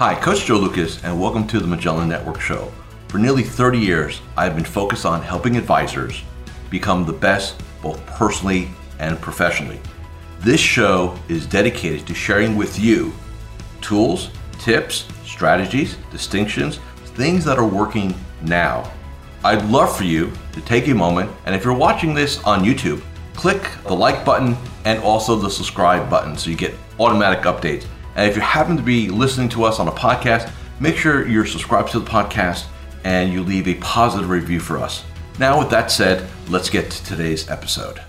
Hi, Coach Joe Lucas, and welcome to the Magellan Network Show. For nearly 30 years, I've been focused on helping advisors become the best both personally and professionally. This show is dedicated to sharing with you tools, tips, strategies, distinctions, things that are working now. I'd love for you to take a moment, and if you're watching this on YouTube, click the like button and also the subscribe button so you get automatic updates. And if you happen to be listening to us on a podcast, make sure you're subscribed to the podcast and you leave a positive review for us. Now, with that said, let's get to today's episode.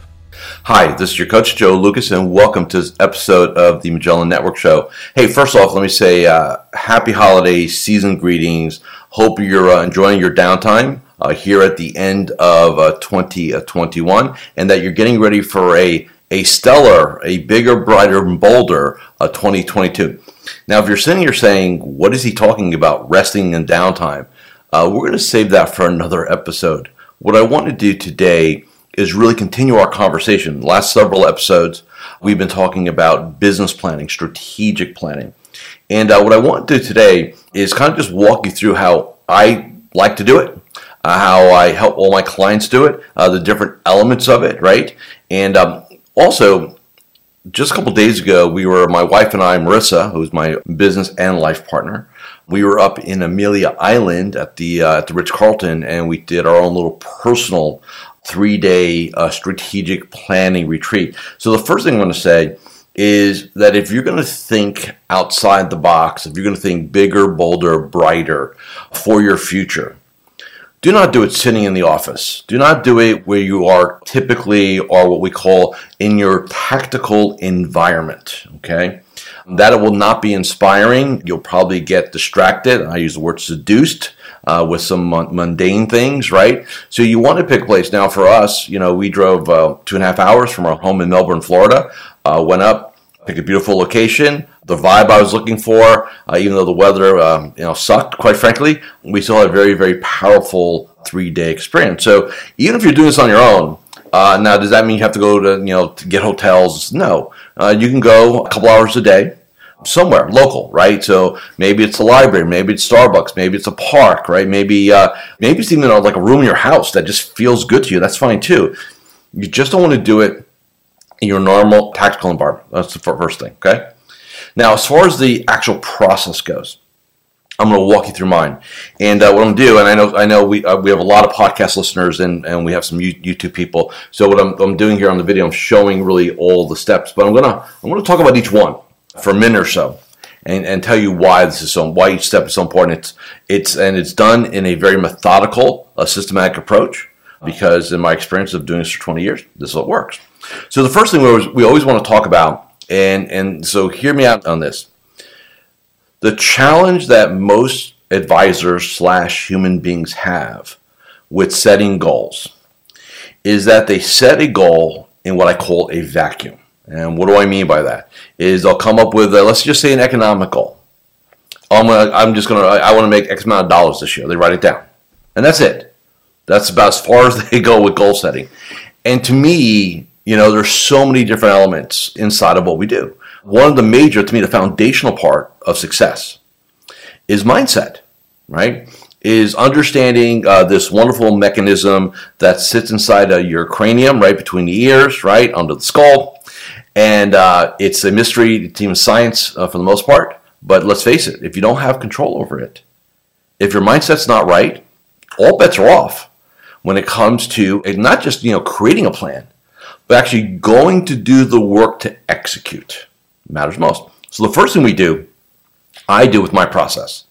Hi, this is your coach Joe Lucas, and welcome to this episode of the Magellan Network Show. Hey, first off, let me say uh, happy holiday season greetings. Hope you're uh, enjoying your downtime uh, here at the end of 2021, uh, and that you're getting ready for a a stellar, a bigger, brighter, bolder uh, 2022. Now, if you're sitting here saying, what is he talking about, resting and downtime? Uh, we're going to save that for another episode. What I want to do today is really continue our conversation. The last several episodes, we've been talking about business planning, strategic planning. And uh, what I want to do today is kind of just walk you through how I like to do it, uh, how I help all my clients do it, uh, the different elements of it, right? And um, also, just a couple days ago, we were, my wife and I, Marissa, who's my business and life partner, we were up in Amelia Island at the, uh, at the Ritz Carlton and we did our own little personal three day uh, strategic planning retreat. So, the first thing I want to say is that if you're going to think outside the box, if you're going to think bigger, bolder, brighter for your future, do not do it sitting in the office. Do not do it where you are typically or what we call in your tactical environment. Okay. That will not be inspiring. You'll probably get distracted. I use the word seduced uh, with some mundane things, right? So you want to pick a place. Now, for us, you know, we drove uh, two and a half hours from our home in Melbourne, Florida, uh, went up, picked a beautiful location, the vibe I was looking for, uh, even though the weather, um, you know, sucked, quite frankly, we still had a very, very powerful three-day experience. So even if you're doing this on your own, uh, now does that mean you have to go to, you know, to get hotels? No. Uh, you can go a couple hours a day somewhere local, right? So maybe it's a library, maybe it's Starbucks, maybe it's a park, right? Maybe uh, maybe it's even like a room in your house that just feels good to you. That's fine too. You just don't want to do it in your normal tactical environment. That's the first thing. Okay. Now, as far as the actual process goes, I'm going to walk you through mine. And uh, what I'm going to do, and I know I know we uh, we have a lot of podcast listeners, and, and we have some YouTube people. So what I'm, I'm doing here on the video, I'm showing really all the steps, but I'm gonna I'm going to talk about each one for a minute or so, and, and tell you why this is so why each step is so important. It's it's and it's done in a very methodical, a systematic approach. Because in my experience of doing this for 20 years, this is what works. So the first thing we always, we always want to talk about and, and so hear me out on this. The challenge that most advisors slash human beings have with setting goals is that they set a goal in what I call a vacuum. And what do I mean by that? Is they'll come up with, a, let's just say, an economic goal. I'm, gonna, I'm just gonna, I want to make X amount of dollars this year. They write it down, and that's it. That's about as far as they go with goal setting. And to me, you know, there's so many different elements inside of what we do. One of the major, to me, the foundational part of success is mindset, right? Is understanding uh, this wonderful mechanism that sits inside of your cranium, right between the ears, right under the skull. And uh, it's a mystery to even science uh, for the most part. But let's face it, if you don't have control over it, if your mindset's not right, all bets are off when it comes to not just you know creating a plan, but actually going to do the work to execute matters most. So the first thing we do, I do with my process,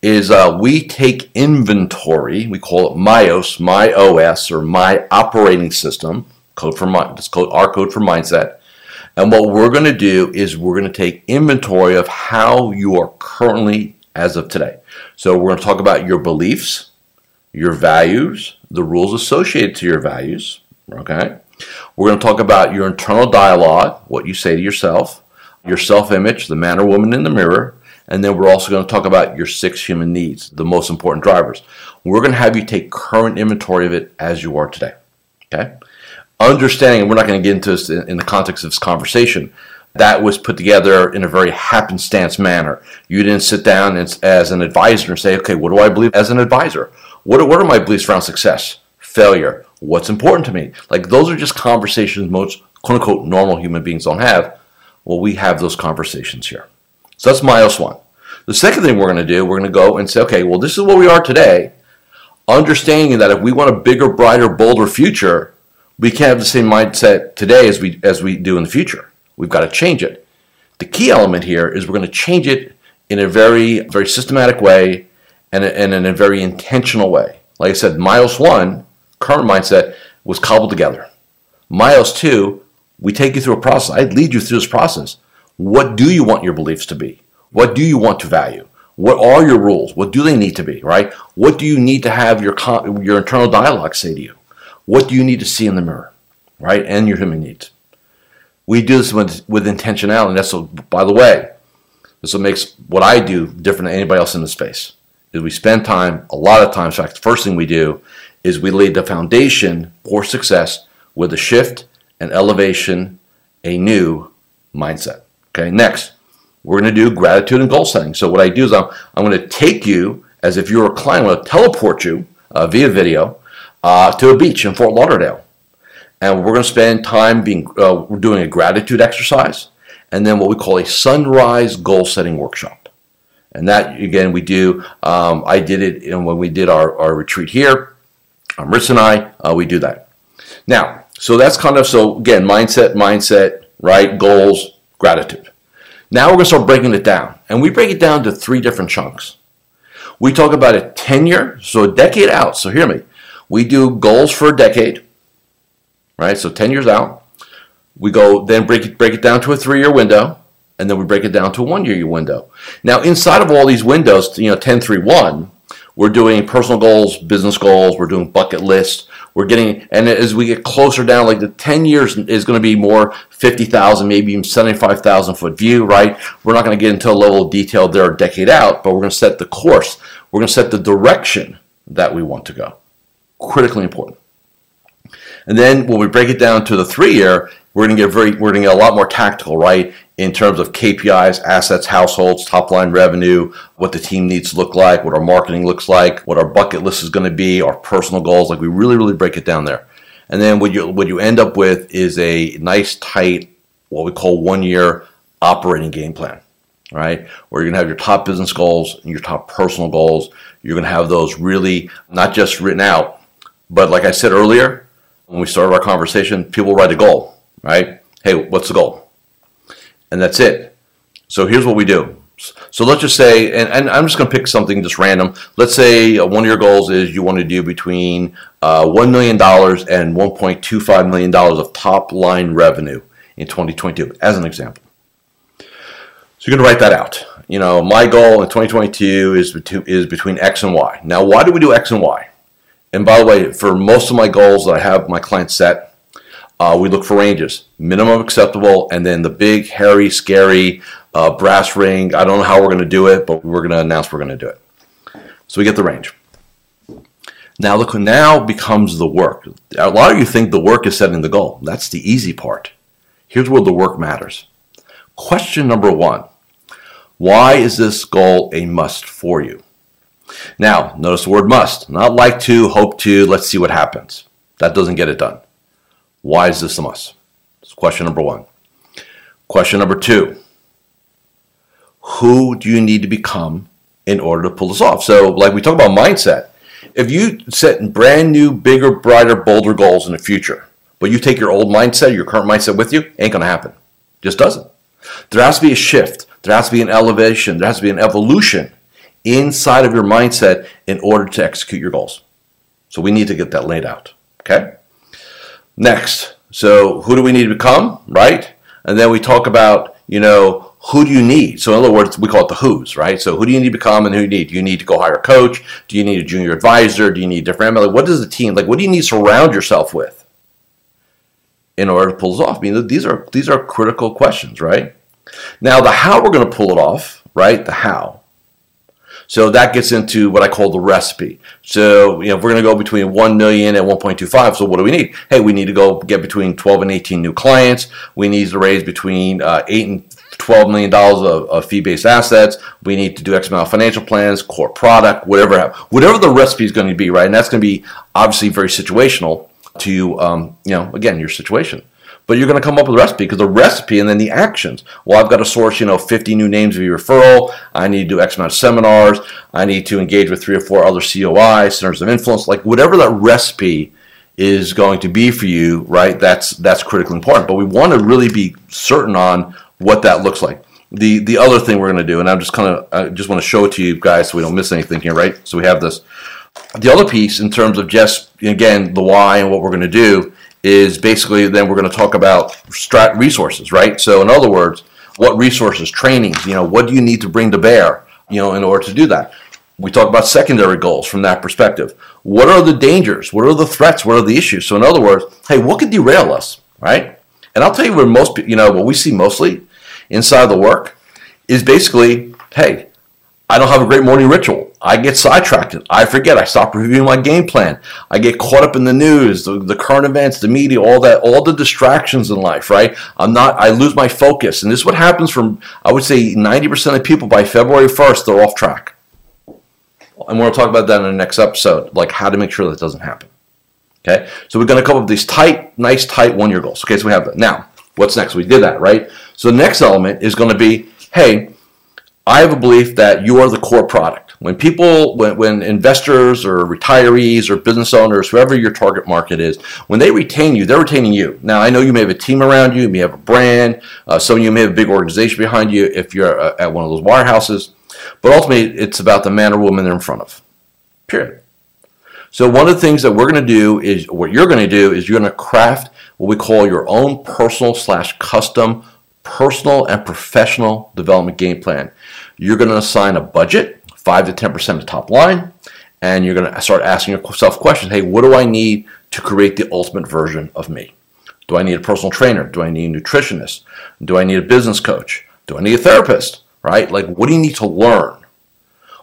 is uh, we take inventory. We call it MyOS, my OS, or my operating system. Code for mind. It's code our code for mindset. And what we're going to do is we're going to take inventory of how you are currently as of today. So we're going to talk about your beliefs, your values, the rules associated to your values. Okay. We're going to talk about your internal dialogue, what you say to yourself, your self image, the man or woman in the mirror, and then we're also going to talk about your six human needs, the most important drivers. We're going to have you take current inventory of it as you are today. Okay? Understanding, and we're not going to get into this in the context of this conversation, that was put together in a very happenstance manner. You didn't sit down as, as an advisor and say, okay, what do I believe as an advisor? What what are my beliefs around success, failure? What's important to me? Like those are just conversations most quote unquote normal human beings don't have. Well, we have those conversations here. So that's MyOS one. The second thing we're going to do, we're going to go and say, okay, well, this is where we are today, understanding that if we want a bigger, brighter, bolder future, we can't have the same mindset today as we as we do in the future. We've got to change it. The key element here is we're going to change it in a very, very systematic way and, and in a very intentional way. Like I said, MyOS one, current mindset, was cobbled together. MyOS two, we take you through a process. I lead you through this process. What do you want your beliefs to be? What do you want to value? What are your rules? What do they need to be, right? What do you need to have your, your internal dialogue say to you? What do you need to see in the mirror, right? And your human needs. We do this with, with intentionality. That's, what, by the way, this what makes what I do different than anybody else in the space. Is we spend time, a lot of time. in fact, the first thing we do is we lay the foundation for success with a shift, an elevation, a new mindset. Okay, next, we're going to do gratitude and goal setting. So what I do is I'm, I'm going to take you as if you're a client, I'm going to teleport you uh, via video uh, to a beach in Fort Lauderdale. And we're going to spend time being, uh, doing a gratitude exercise and then what we call a sunrise goal setting workshop. And that, again, we do, um, I did it when we did our, our retreat here, um, Rich and I, uh, we do that. Now, so that's kind of, so again, mindset, mindset, right? Goals, gratitude. Now we're going to start breaking it down. And we break it down to three different chunks. We talk about a 10 year, so a decade out. So hear me. We do goals for a decade, right? So 10 years out. We go then break it, break it down to a three year window, and then we break it down to a one year window. Now, inside of all these windows, you know, 10, 3, 1, we're doing personal goals, business goals, we're doing bucket lists, we're getting, and as we get closer down, like the 10 years is going to be more 50,000, maybe even 75,000 foot view, right? We're not going to get into a level of detail there a decade out, but we're going to set the course. We're going to set the direction that we want to go. Critically important. And then when we break it down to the three year, we're going to get very, we're going to get a lot more tactical, right? In terms of KPIs, assets, households, top line revenue, what the team needs to look like, what our marketing looks like, what our bucket list is going to be, our personal goals. Like we really, really break it down there. And then what you what you end up with is a nice, tight, what we call one year operating game plan, right? Where you're gonna have your top business goals and your top personal goals. You're gonna have those really not just written out, but like I said earlier, when we started our conversation, people write a goal right? Hey, what's the goal? And that's it. So here's what we do. So let's just say, and, and I'm just going to pick something just random. Let's say uh, one of your goals is you want to do between uh, $1 million and $1.25 million of top line revenue in 2022, as an example. So you're going to write that out. You know, my goal in 2022 is, is between X and Y. Now, why do we do X and Y? And by the way, for most of my goals that I have my clients set, uh, we look for ranges, minimum acceptable, and then the big, hairy, scary uh, brass ring. I don't know how we're going to do it, but we're going to announce we're going to do it. So we get the range. Now look, now becomes the work. A lot of you think the work is setting the goal. That's the easy part. Here's where the work matters. Question number one Why is this goal a must for you? Now, notice the word must, not like to, hope to, let's see what happens. That doesn't get it done. Why is this a must? That's question number one. Question number two Who do you need to become in order to pull this off? So, like we talk about mindset, if you set brand new, bigger, brighter, bolder goals in the future, but you take your old mindset, your current mindset with you, ain't to happen. Just doesn't. There has to be a shift. There has to be an elevation. There has to be an evolution inside of your mindset in order to execute your goals. So we need to get that laid out. Okay? Next, so who do we need to become, right? And then we talk about, you know, who do you need? So in other words, we call it the who's, right? So who do you need to become and who do you need? Do you need to go hire a coach? Do you need a junior advisor? Do you need a different like what does the team like what do you need to surround yourself with in order to pull this off? I mean these are these are critical questions, right? Now the how we're going to pull it off, right? The how. So that gets into what I call the recipe. So, you know, if we're going to go between 1 million and 1.25, so what do we need? Hey, we need to go get between 12 and 18 new clients. We need to raise between uh, 8 and 12 million dollars of, of, fee-based assets. We need to do X amount of financial plans, core product, whatever, whatever the recipe is going to be, right? And that's going to be obviously very situational to, um, you know, again, your situation but you're going to come up with a recipe because the recipe and then the actions. Well, I've got to source, you know, 50 new names of your referral. I need to do X amount of seminars. I need to engage with three or four other COI, centers of influence, like whatever that recipe is going to be for you, right? That's that's critically important. But we want to really be certain on what that looks like. The the other thing we're going to do, and I'm just kind of I just want to show it to you guys so we don't miss anything here, right? So we have this. The other piece in terms of just again the why and what we're going to do is basically then we're going to talk about strat resources, right? So in other words, what resources, trainings, you know, what do you need to bring to bear, you know, in order to do that? We talk about secondary goals from that perspective. What are the dangers? What are the threats? What are the issues? So in other words, hey, what could derail us, right? And I'll tell you where most, you know, what we see mostly inside the work is basically, hey, I don't have a great morning ritual. I get sidetracked. I forget. I stop reviewing my game plan. I get caught up in the news, the, the, current events, the media, all that, all the distractions in life, right? I'm not, I lose my focus. And this is what happens from, I would say 90% of people by February 1st, they're off track. And we'll talk about that in the next episode, like how to make sure that doesn't happen. Okay. So we're going to come up with these tight, nice, tight one year goals. Okay. So we have that. Now, what's next? We did that, right? So the next element is going to be, hey, I have a belief that you are the core product. When people, when, when investors or retirees or business owners, whoever your target market is, when they retain you, they're retaining you. Now, I know you may have a team around you, you may have a brand, uh, some of you may have a big organization behind you if you're uh, at one of those wirehouses, but ultimately it's about the man or woman they're in front of. Period. So one of the things that we're going to do is, what you're going to do is you're going to craft what we call your own personal slash custom personal and professional development game plan. You're going to assign a budget, 5 to 10% of the top line, and you're going to start asking yourself questions. Hey, what do I need to create the ultimate version of me? Do I need a personal trainer? Do I need a nutritionist? Do I need a business coach? Do I need a therapist? Right? Like, what do you need to learn?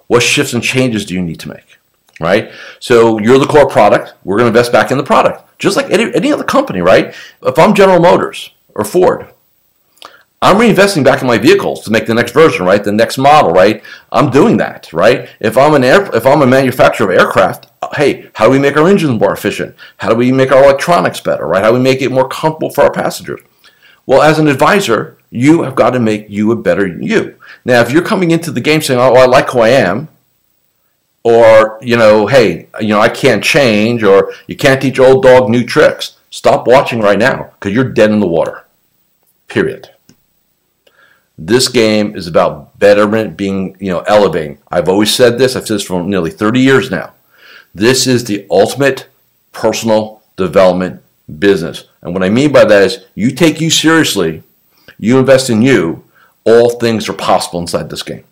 What shifts and changes do you need to make? Right? So you're the core product. We're going to invest back in the product, just like any, any other company, right? If I'm General Motors or Ford, I'm reinvesting back in my vehicles to make the next version, right? The next model, right? I'm doing that, right? If I'm an air, if I'm a manufacturer of aircraft, hey, how do we make our engines more efficient? How do we make our electronics better, right? How do we make it more comfortable for our passengers? Well, as an advisor, you have got to make you a better you. Now, if you're coming into the game saying, "Oh, I like who I am," or you know, "Hey, you know, I can't change," or "You can't teach old dog new tricks," stop watching right now because you're dead in the water. Period. This game is about betterment being, you know, elevating. I've always said this, I've said this for nearly 30 years now. This is the ultimate personal development business. And what I mean by that is you take you seriously, you invest in you, all things are possible inside this game.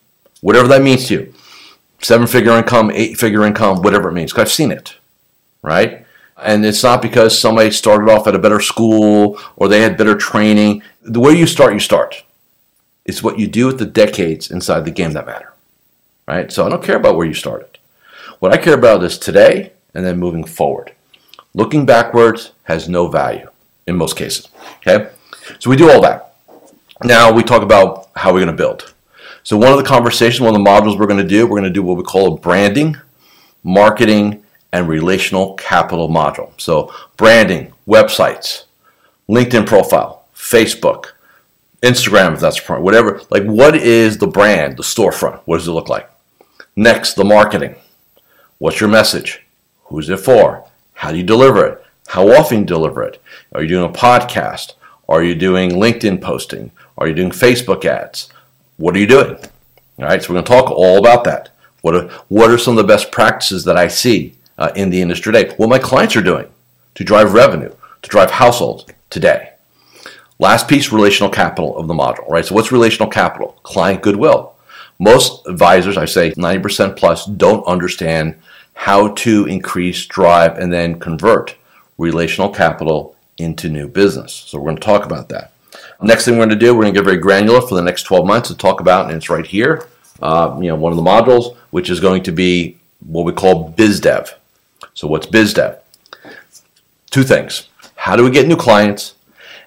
Whatever that means to you. Seven figure income, eight figure income, whatever it means. I've seen it. Right? And it's not because somebody started off at a better school or they had better training. The way you start, you start. It's what you do with the decades inside the game that matter. Right? So I don't care about where you started. What I care about is today and then moving forward. Looking backwards has no value in most cases. Okay? So we do all that. Now we talk about how we're going to build. So one of the conversations, one of the modules we're going to do, we're going to do what we call a branding, marketing, and relational capital module. So branding, websites, LinkedIn profile, Facebook, Instagram, if that's point, whatever. Like, what is the brand, the storefront? What does it look like? Next, the marketing. What's your message? Who's it for? How do you deliver it? How often you deliver it? Are you doing a podcast? Are you doing LinkedIn posting? Are you doing Facebook ads? What are you doing? All right, so we're going to talk all about that. What are, what are some of the best practices that I see uh, in the industry today? What my clients are doing to drive revenue, to drive households today. Last piece, relational capital of the module, right? So what's relational capital? Client goodwill. Most advisors, I say 90% plus, don't understand how to increase, drive, and then convert relational capital into new business. So we're going to talk about that. Next thing we're going to do, we're going to get very granular for the next 12 months to talk about, and it's right here, uh, you know, one of the modules, which is going to be what we call BizDev. So what's BizDev? Two things. How do we get new clients?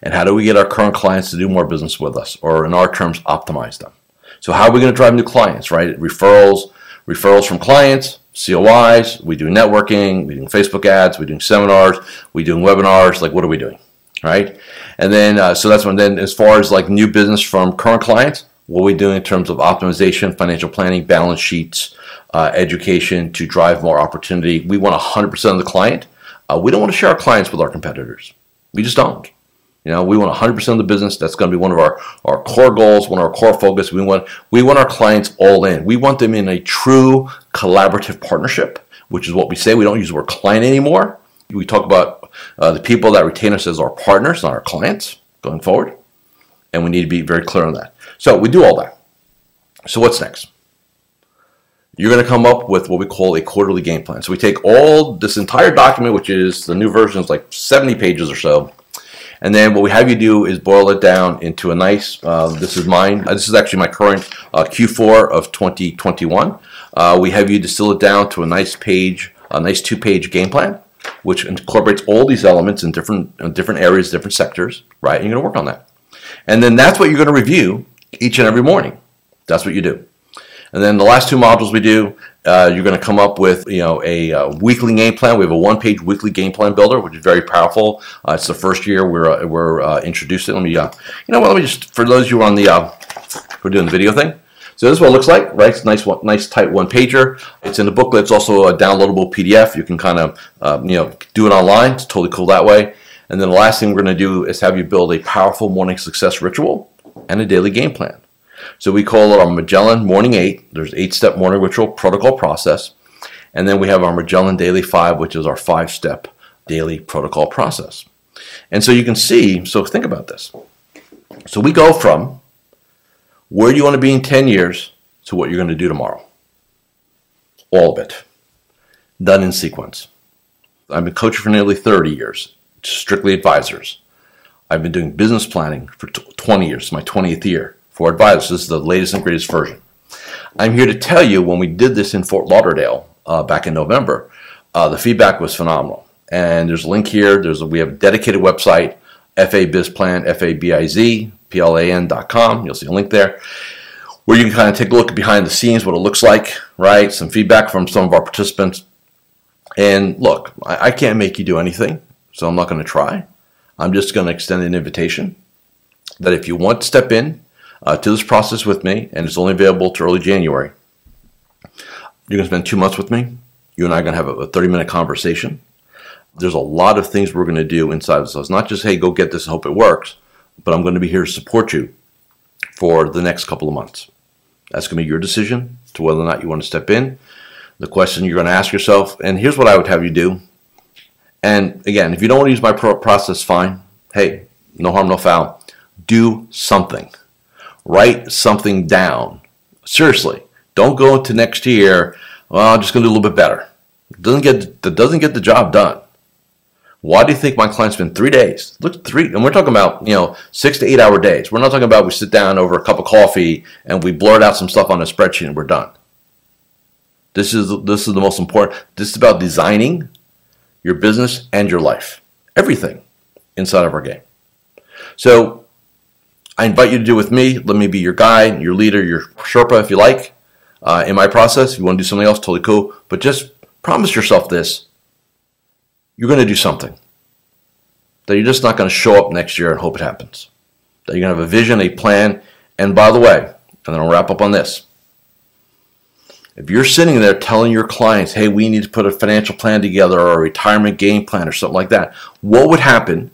And how do we get our current clients to do more business with us? Or in our terms, optimize them. So how are we going to drive new clients, right? Referrals, referrals from clients, COIs, we do networking, we do Facebook ads, we do seminars, we do webinars, like what are we doing, right? And then, uh, so that's one. Then as far as like new business from current clients, what are we do in terms of optimization, financial planning, balance sheets, uh, education to drive more opportunity. We want 100% of the client. Uh, we don't want to share our clients with our competitors. We just don't. You know, we want 100% of the business. That's going to be one of our, our core goals, one of our core focus. We want we want our clients all in. We want them in a true collaborative partnership, which is what we say. We don't use the word client anymore. We talk about uh, the people that retain us as our partners, not our clients, going forward. And we need to be very clear on that. So we do all that. So what's next? You're going to come up with what we call a quarterly game plan. So we take all this entire document, which is the new version is like 70 pages or so, and then what we have you do is boil it down into a nice, uh, this is mine, uh, this is actually my current uh, Q4 of 2021. Uh, we have you distill it down to a nice page, a nice two page game plan, which incorporates all these elements in different, in different areas, different sectors, right? And you're gonna work on that. And then that's what you're gonna review each and every morning. That's what you do. And then the last two modules we do, uh, you're going to come up with you know a uh, weekly game plan. We have a one-page weekly game plan builder, which is very powerful. Uh, it's the first year we're uh, we're uh, introducing. Let me you know what? Let me just for those of you on the who are doing the video thing. So this is what it looks like, right? It's nice, nice tight one pager. It's in the booklet. It's also a downloadable PDF. You can kind of you know do it online. It's totally cool that way. And then the last thing we're going to do is have you build a powerful morning success ritual and a daily game plan. So we call it our Magellan Morning 8. There's eight-step morning ritual protocol process. And then we have our Magellan Daily 5, which is our five-step daily protocol process. And so you can see, so think about this. So we go from where you want to be in 10 years to what you're going to do tomorrow. All of it. Done in sequence. I've been coaching for nearly 30 years, strictly advisors. I've been doing business planning for 20 years, my 20th year for advisors. This is the latest and greatest version. I'm here to tell you when we did this in Fort Lauderdale uh, back in November, uh, the feedback was phenomenal. And there's a link here. There's a, we have a dedicated website, FABizPlan, F-A-B-I-Z, P-L-A-N.com. You'll see a link there where you can kind of take a look behind the scenes, what it looks like, right? Some feedback from some of our participants. And look, I, I can't make you do anything, so I'm not going to try. I'm just going to extend an invitation that if you want to step in uh, to this process with me, and it's only available to early January. You're going to spend two months with me. You and I are going to have a 30 minute conversation. There's a lot of things we're going to do inside of this. It's not just, hey, go get this and hope it works, but I'm going to be here to support you for the next couple of months. That's going to be your decision to whether or not you want to step in. The question you're going to ask yourself, and here's what I would have you do. And again, if you don't want to use my process, fine. Hey, no harm, no foul. Do something write something down. Seriously, don't go into next year. Well, I'm just going to do a little bit better. Doesn't get that doesn't get the job done. Why do you think my clients spend three days? Look, three, and we're talking about you know six to eight hour days. We're not talking about we sit down over a cup of coffee and we blurt out some stuff on a spreadsheet and we're done. This is this is the most important. This is about designing your business and your life, everything inside of our game. So I invite you to do with me. Let me be your guide, your leader, your Sherpa if you like. Uh, in my process, if you want to do something else, totally cool. But just promise yourself this you're going to do something. That you're just not going to show up next year and hope it happens. That you're going to have a vision, a plan. And by the way, and then I'll wrap up on this. If you're sitting there telling your clients, hey, we need to put a financial plan together or a retirement game plan or something like that, what would happen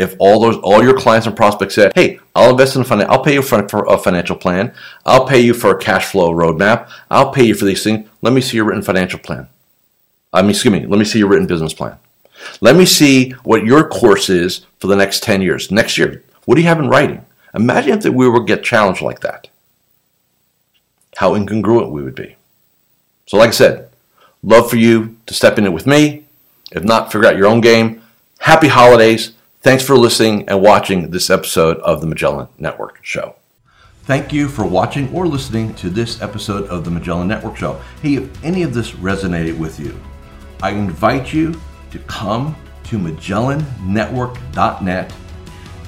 if all those all your clients and prospects said, "Hey, I'll invest in a finance, I'll pay you for, for, a financial plan, I'll pay you for a cash flow roadmap, I'll pay you for these things. Let me see your written financial plan. I mean, excuse me, let me see your written business plan. Let me see what your course is for the next 10 years. Next year, what do you have in writing? Imagine if we were to get challenged like that. How incongruent we would be. So, like I said, love for you to step in it with me. If not, figure out your own game. Happy holidays. Thanks for listening and watching this episode of the Magellan Network Show. Thank you for watching or listening to this episode of the Magellan Network Show. Hey, if any of this resonated with you, I invite you to come to MagellanNetwork.net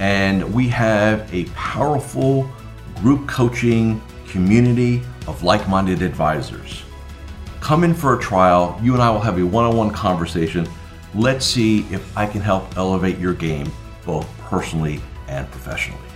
and we have a powerful group coaching community of like minded advisors. Come in for a trial. You and I will have a one on one conversation. Let's see if I can help elevate your game both personally and professionally.